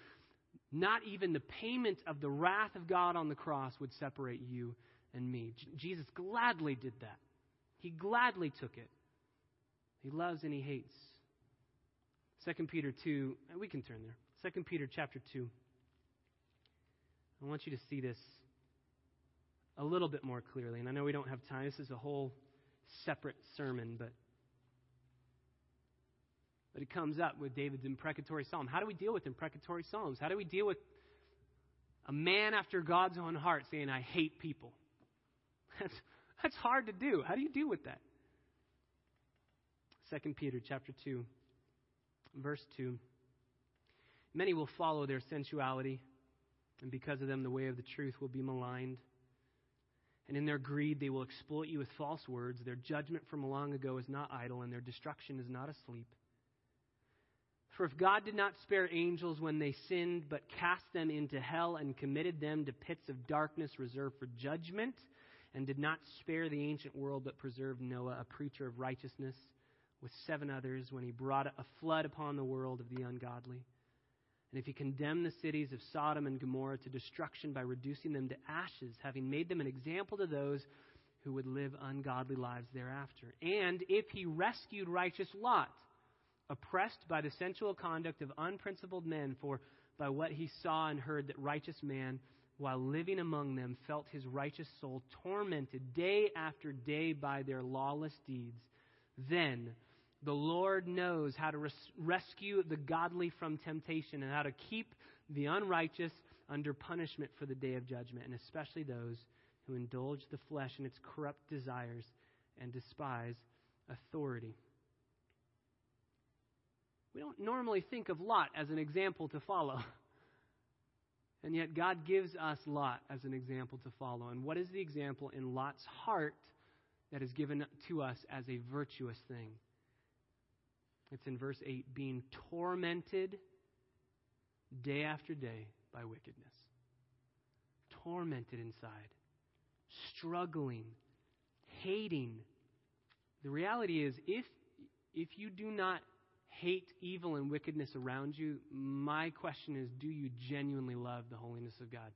not even the payment of the wrath of God on the cross would separate you and me. J- Jesus gladly did that. He gladly took it. He loves and he hates. 2 Peter 2, we can turn there. 2 Peter chapter 2. I want you to see this a little bit more clearly. And I know we don't have time. This is a whole separate sermon, but but it comes up with David's imprecatory psalm. How do we deal with imprecatory psalms? How do we deal with a man after God's own heart saying, I hate people? That's, that's hard to do. How do you deal with that? 2 Peter chapter 2, verse 2. Many will follow their sensuality, and because of them, the way of the truth will be maligned. And in their greed, they will exploit you with false words. Their judgment from long ago is not idle, and their destruction is not asleep. For if God did not spare angels when they sinned, but cast them into hell and committed them to pits of darkness reserved for judgment, and did not spare the ancient world, but preserved Noah, a preacher of righteousness, with seven others when he brought a flood upon the world of the ungodly. And if he condemned the cities of Sodom and Gomorrah to destruction by reducing them to ashes, having made them an example to those who would live ungodly lives thereafter. And if he rescued righteous Lot, oppressed by the sensual conduct of unprincipled men, for by what he saw and heard that righteous man, while living among them, felt his righteous soul tormented day after day by their lawless deeds, then the Lord knows how to res- rescue the godly from temptation and how to keep the unrighteous under punishment for the day of judgment, and especially those who indulge the flesh in its corrupt desires and despise authority. We don't normally think of Lot as an example to follow. And yet, God gives us Lot as an example to follow. And what is the example in Lot's heart that is given to us as a virtuous thing? It's in verse 8 being tormented day after day by wickedness. Tormented inside, struggling, hating. The reality is, if, if you do not hate evil and wickedness around you, my question is do you genuinely love the holiness of God?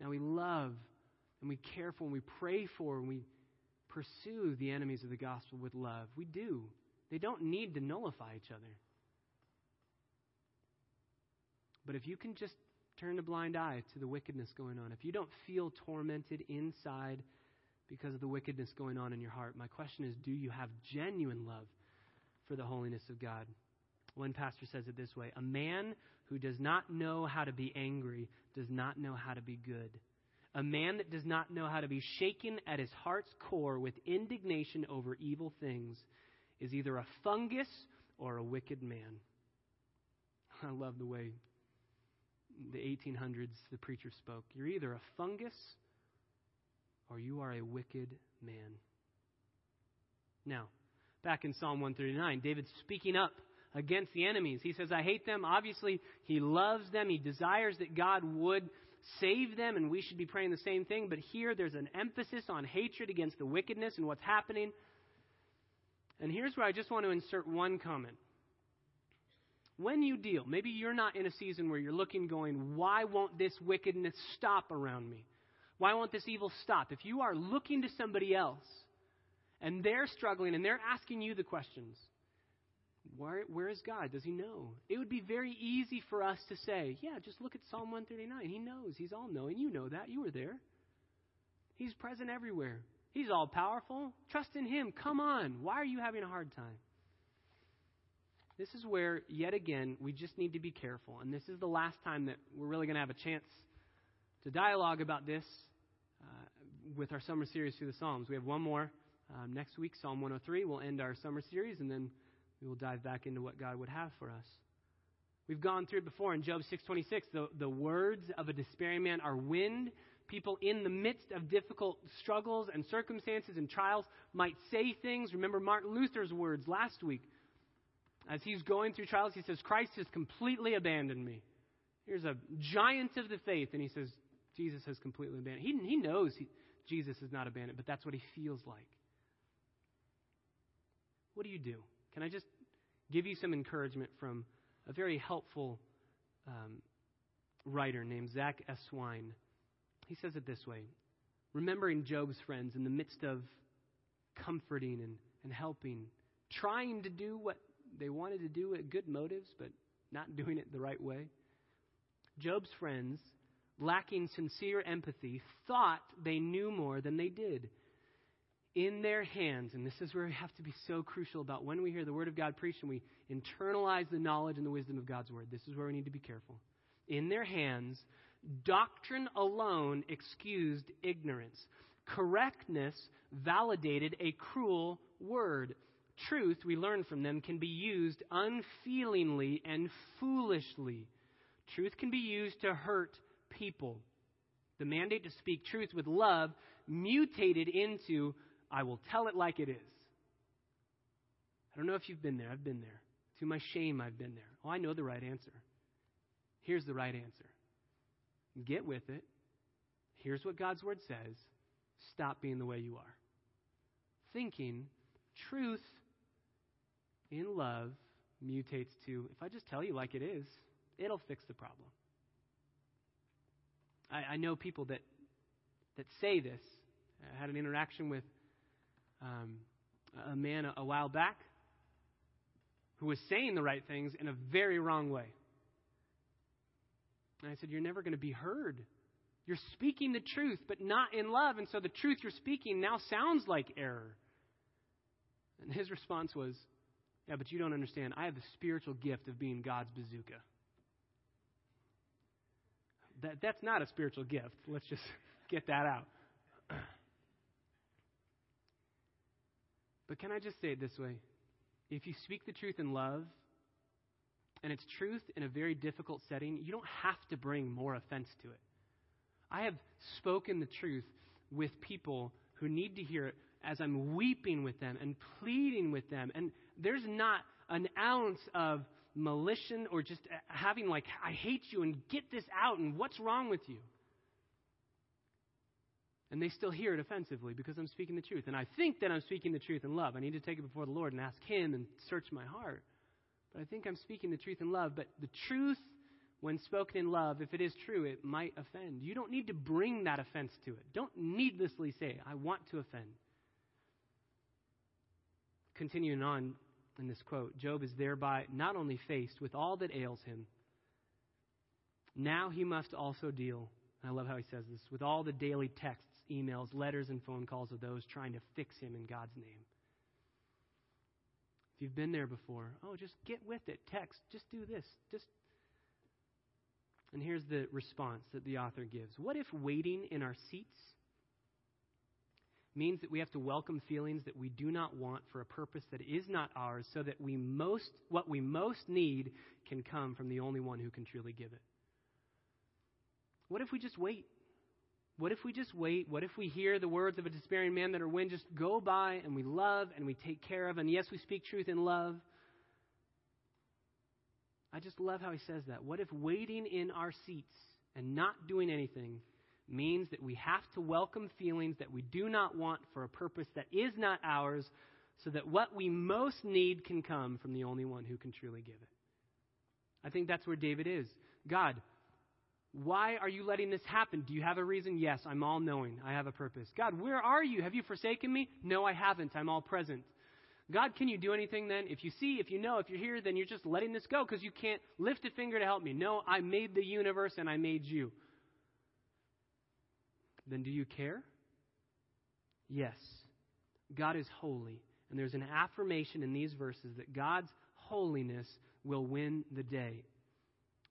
Now, we love and we care for and we pray for and we pursue the enemies of the gospel with love. We do. They don't need to nullify each other. But if you can just turn a blind eye to the wickedness going on, if you don't feel tormented inside because of the wickedness going on in your heart, my question is do you have genuine love for the holiness of God? One pastor says it this way A man who does not know how to be angry does not know how to be good. A man that does not know how to be shaken at his heart's core with indignation over evil things is either a fungus or a wicked man. I love the way the 1800s the preacher spoke. You're either a fungus or you are a wicked man. Now, back in Psalm 139, David's speaking up against the enemies. He says, I hate them. Obviously, he loves them. He desires that God would save them, and we should be praying the same thing. But here, there's an emphasis on hatred against the wickedness and what's happening. And here's where I just want to insert one comment. When you deal, maybe you're not in a season where you're looking, going, why won't this wickedness stop around me? Why won't this evil stop? If you are looking to somebody else and they're struggling and they're asking you the questions, where, where is God? Does he know? It would be very easy for us to say, yeah, just look at Psalm 139. He knows. He's all knowing. You know that. You were there. He's present everywhere. He's all powerful. Trust in him. Come on. Why are you having a hard time? This is where, yet again, we just need to be careful. And this is the last time that we're really going to have a chance to dialogue about this uh, with our summer series through the Psalms. We have one more um, next week, Psalm 103. We'll end our summer series, and then we will dive back into what God would have for us. We've gone through it before in Job 6:26. The, the words of a despairing man are wind. People in the midst of difficult struggles and circumstances and trials might say things. Remember Martin Luther's words last week. As he's going through trials, he says, Christ has completely abandoned me. Here's a giant of the faith, and he says, Jesus has completely abandoned. He, he knows he, Jesus is not abandoned, but that's what he feels like. What do you do? Can I just give you some encouragement from a very helpful um, writer named Zach Eswine? He says it this way Remembering Job's friends in the midst of comforting and, and helping, trying to do what they wanted to do with good motives, but not doing it the right way. Job's friends, lacking sincere empathy, thought they knew more than they did in their hands, and this is where we have to be so crucial about when we hear the Word of God preached and we internalize the knowledge and the wisdom of God's Word. This is where we need to be careful. In their hands, doctrine alone excused ignorance. Correctness validated a cruel word. Truth, we learn from them, can be used unfeelingly and foolishly. Truth can be used to hurt people. The mandate to speak truth with love mutated into I will tell it like it is. I don't know if you've been there. I've been there. To my shame, I've been there. Oh, I know the right answer. Here's the right answer get with it. Here's what God's word says. Stop being the way you are. Thinking truth in love mutates to if I just tell you like it is, it'll fix the problem. I, I know people that that say this. I had an interaction with um, a man a, a while back who was saying the right things in a very wrong way. And I said, You're never going to be heard. You're speaking the truth, but not in love. And so the truth you're speaking now sounds like error. And his response was, Yeah, but you don't understand. I have the spiritual gift of being God's bazooka. That, that's not a spiritual gift. Let's just get that out. But can I just say it this way? If you speak the truth in love, and it's truth in a very difficult setting, you don't have to bring more offense to it. I have spoken the truth with people who need to hear it as I'm weeping with them and pleading with them. And there's not an ounce of malicious or just having, like, I hate you and get this out and what's wrong with you. And they still hear it offensively because I'm speaking the truth. And I think that I'm speaking the truth in love. I need to take it before the Lord and ask Him and search my heart. But I think I'm speaking the truth in love. But the truth, when spoken in love, if it is true, it might offend. You don't need to bring that offense to it. Don't needlessly say, I want to offend. Continuing on in this quote, Job is thereby not only faced with all that ails him, now he must also deal, I love how he says this, with all the daily texts emails, letters, and phone calls of those trying to fix him in God's name. If you've been there before, oh, just get with it. Text, just do this. Just And here's the response that the author gives. What if waiting in our seats means that we have to welcome feelings that we do not want for a purpose that is not ours so that we most what we most need can come from the only one who can truly give it? What if we just wait? What if we just wait? What if we hear the words of a despairing man that our wind just go by and we love and we take care of? And yes, we speak truth in love. I just love how he says that. What if waiting in our seats and not doing anything means that we have to welcome feelings that we do not want for a purpose that is not ours so that what we most need can come from the only one who can truly give it? I think that's where David is. God, why are you letting this happen? Do you have a reason? Yes, I'm all knowing. I have a purpose. God, where are you? Have you forsaken me? No, I haven't. I'm all present. God, can you do anything then? If you see, if you know, if you're here, then you're just letting this go because you can't lift a finger to help me. No, I made the universe and I made you. Then do you care? Yes. God is holy. And there's an affirmation in these verses that God's holiness will win the day.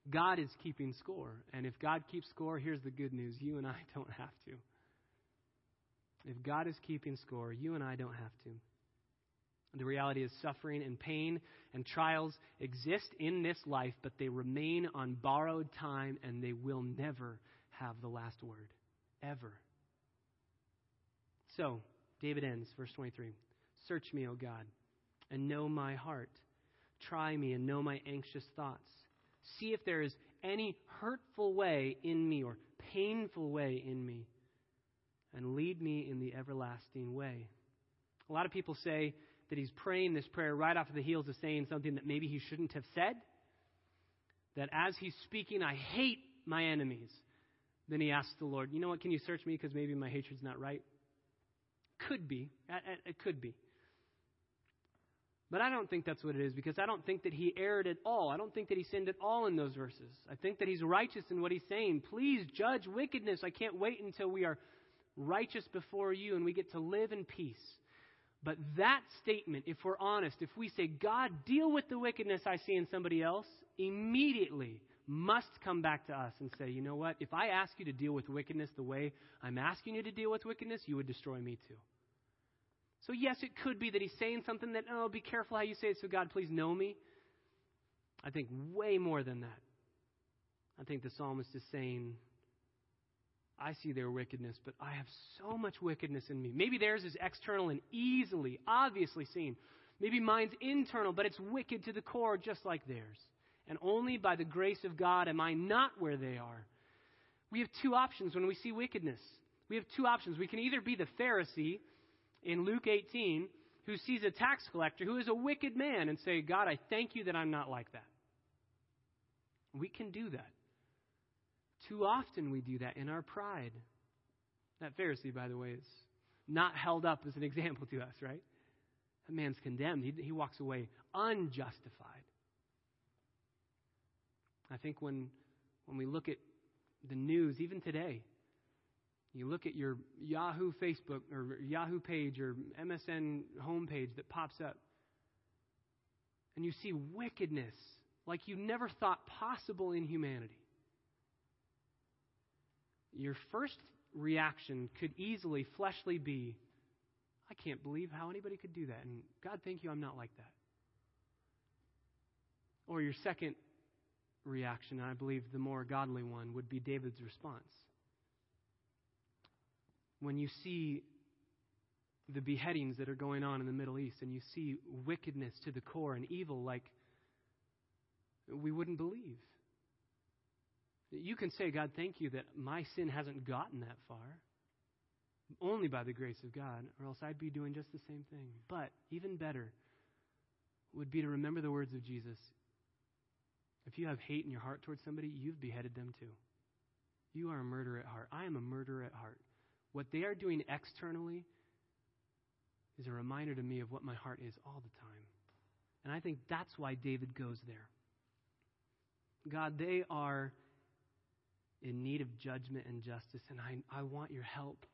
God is keeping score. And if God keeps score, here's the good news you and I don't have to. If God is keeping score, you and I don't have to. The reality is, suffering and pain and trials exist in this life, but they remain on borrowed time and they will never have the last word. Ever. So, David ends, verse 23 Search me, O God, and know my heart. Try me and know my anxious thoughts See if there is any hurtful way in me or painful way in me, and lead me in the everlasting way. A lot of people say that he's praying this prayer right off of the heels of saying something that maybe he shouldn't have said. That as he's speaking, I hate my enemies. Then he asks the Lord, You know what? Can you search me because maybe my hatred's not right? Could be. It could be. But I don't think that's what it is because I don't think that he erred at all. I don't think that he sinned at all in those verses. I think that he's righteous in what he's saying. Please judge wickedness. I can't wait until we are righteous before you and we get to live in peace. But that statement, if we're honest, if we say, God, deal with the wickedness I see in somebody else, immediately must come back to us and say, you know what? If I ask you to deal with wickedness the way I'm asking you to deal with wickedness, you would destroy me too. So, yes, it could be that he's saying something that, oh, be careful how you say it, so God, please know me. I think way more than that. I think the psalmist is saying, I see their wickedness, but I have so much wickedness in me. Maybe theirs is external and easily, obviously seen. Maybe mine's internal, but it's wicked to the core, just like theirs. And only by the grace of God am I not where they are. We have two options when we see wickedness. We have two options. We can either be the Pharisee in Luke 18 who sees a tax collector who is a wicked man and say, God, I thank you that I'm not like that. We can do that. Too often we do that in our pride. That Pharisee, by the way, is not held up as an example to us, right? That man's condemned. He, he walks away unjustified. I think when, when we look at the news, even today, you look at your Yahoo Facebook or Yahoo page or MSN homepage that pops up, and you see wickedness like you never thought possible in humanity. Your first reaction could easily, fleshly, be, I can't believe how anybody could do that. And God, thank you, I'm not like that. Or your second reaction, and I believe the more godly one, would be David's response. When you see the beheadings that are going on in the Middle East and you see wickedness to the core and evil like we wouldn't believe. You can say, God, thank you that my sin hasn't gotten that far. Only by the grace of God, or else I'd be doing just the same thing. But even better would be to remember the words of Jesus. If you have hate in your heart towards somebody, you've beheaded them too. You are a murderer at heart. I am a murderer at heart. What they are doing externally is a reminder to me of what my heart is all the time. And I think that's why David goes there. God, they are in need of judgment and justice, and I, I want your help.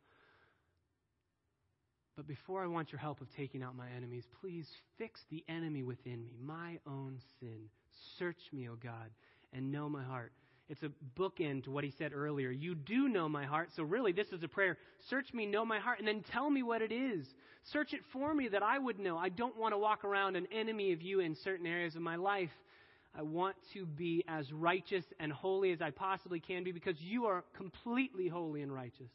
But before I want your help of taking out my enemies, please fix the enemy within me, my own sin. Search me, O God, and know my heart. It's a bookend to what he said earlier. You do know my heart, so really this is a prayer. Search me, know my heart, and then tell me what it is. Search it for me that I would know. I don't want to walk around an enemy of you in certain areas of my life. I want to be as righteous and holy as I possibly can be because you are completely holy and righteous.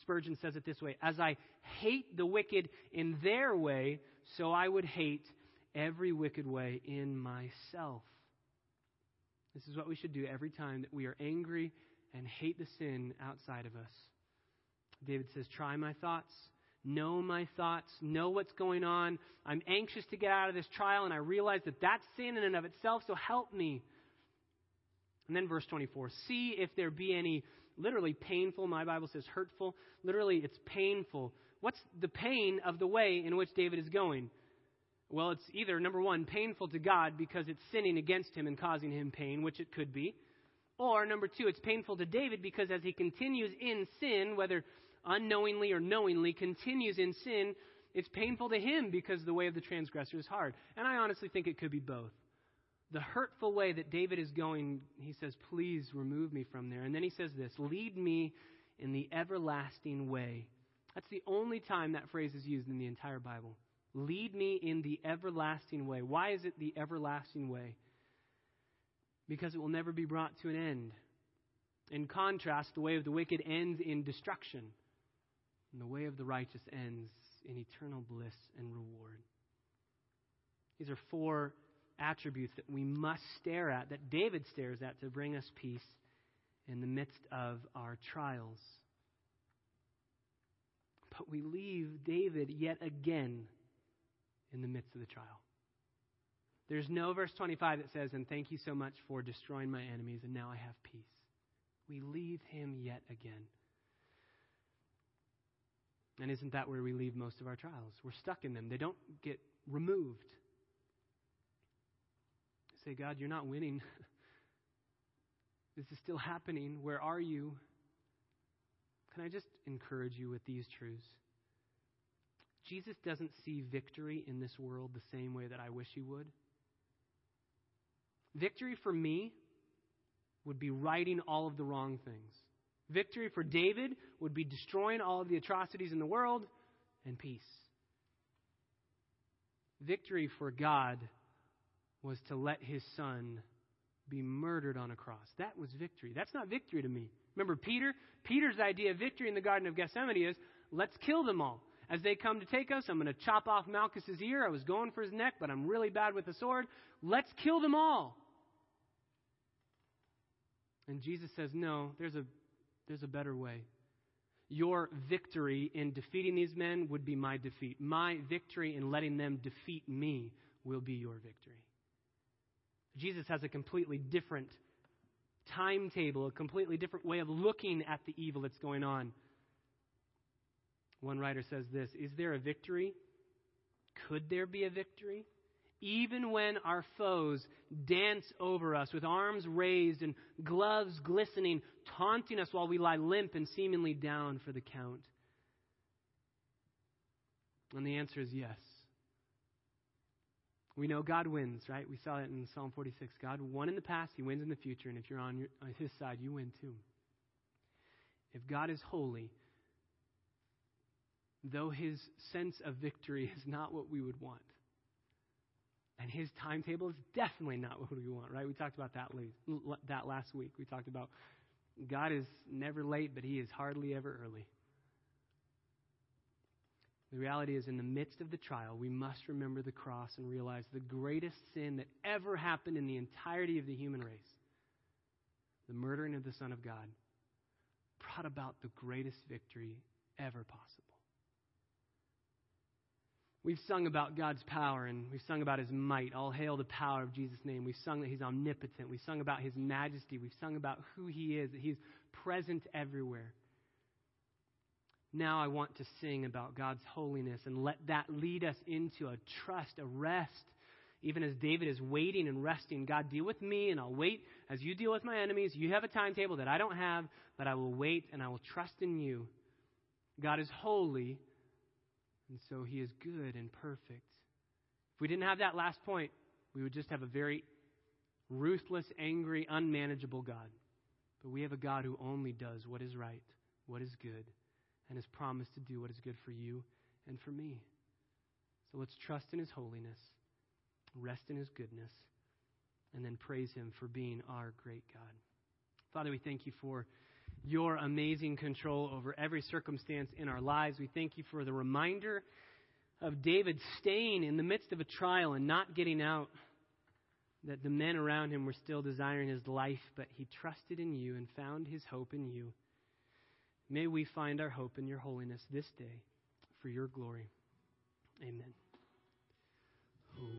Spurgeon says it this way As I hate the wicked in their way, so I would hate every wicked way in myself. This is what we should do every time that we are angry and hate the sin outside of us. David says, Try my thoughts know my thoughts, know what's going on. I'm anxious to get out of this trial, and I realize that that's sin in and of itself, so help me. And then verse 24 see if there be any literally painful, my Bible says hurtful. Literally, it's painful. What's the pain of the way in which David is going? Well, it's either, number one, painful to God because it's sinning against him and causing him pain, which it could be. Or, number two, it's painful to David because as he continues in sin, whether unknowingly or knowingly continues in sin, it's painful to him because the way of the transgressor is hard. And I honestly think it could be both. The hurtful way that David is going, he says, Please remove me from there. And then he says this Lead me in the everlasting way. That's the only time that phrase is used in the entire Bible. Lead me in the everlasting way. Why is it the everlasting way? Because it will never be brought to an end. In contrast, the way of the wicked ends in destruction. And the way of the righteous ends in eternal bliss and reward. These are four attributes that we must stare at, that David stares at to bring us peace in the midst of our trials. But we leave David yet again in the midst of the trial. There's no verse 25 that says, And thank you so much for destroying my enemies, and now I have peace. We leave him yet again. And isn't that where we leave most of our trials? We're stuck in them, they don't get removed. Say, God, you're not winning. this is still happening. Where are you? Can I just encourage you with these truths? Jesus doesn't see victory in this world the same way that I wish he would. Victory for me would be righting all of the wrong things. Victory for David would be destroying all of the atrocities in the world and peace. Victory for God was to let his son be murdered on a cross. That was victory. That's not victory to me. Remember Peter? Peter's idea of victory in the Garden of Gethsemane is let's kill them all. As they come to take us, I'm going to chop off Malchus's ear. I was going for his neck, but I'm really bad with the sword. Let's kill them all. And Jesus says, No, there's a there's a better way. your victory in defeating these men would be my defeat. My victory in letting them defeat me will be your victory. Jesus has a completely different timetable, a completely different way of looking at the evil that's going on. One writer says this Is there a victory? Could there be a victory? Even when our foes dance over us with arms raised and gloves glistening, taunting us while we lie limp and seemingly down for the count. And the answer is yes. We know God wins, right? We saw it in Psalm 46. God won in the past, He wins in the future, and if you're on, your, on His side, you win too. If God is holy, though His sense of victory is not what we would want, and His timetable is definitely not what we want, right? We talked about that, that last week. We talked about God is never late, but He is hardly ever early. The reality is, in the midst of the trial, we must remember the cross and realize the greatest sin that ever happened in the entirety of the human race the murdering of the Son of God brought about the greatest victory ever possible. We've sung about God's power and we've sung about his might. All hail the power of Jesus' name. We've sung that he's omnipotent. We've sung about his majesty. We've sung about who he is, that he's present everywhere. Now I want to sing about God's holiness and let that lead us into a trust, a rest. Even as David is waiting and resting, God, deal with me and I'll wait as you deal with my enemies. You have a timetable that I don't have, but I will wait and I will trust in you. God is holy, and so he is good and perfect. If we didn't have that last point, we would just have a very ruthless, angry, unmanageable God. But we have a God who only does what is right, what is good and has promised to do what is good for you and for me. So let's trust in his holiness, rest in his goodness, and then praise him for being our great God. Father, we thank you for your amazing control over every circumstance in our lives. We thank you for the reminder of David staying in the midst of a trial and not getting out. That the men around him were still desiring his life, but he trusted in you and found his hope in you. May we find our hope in your holiness this day for your glory. Amen.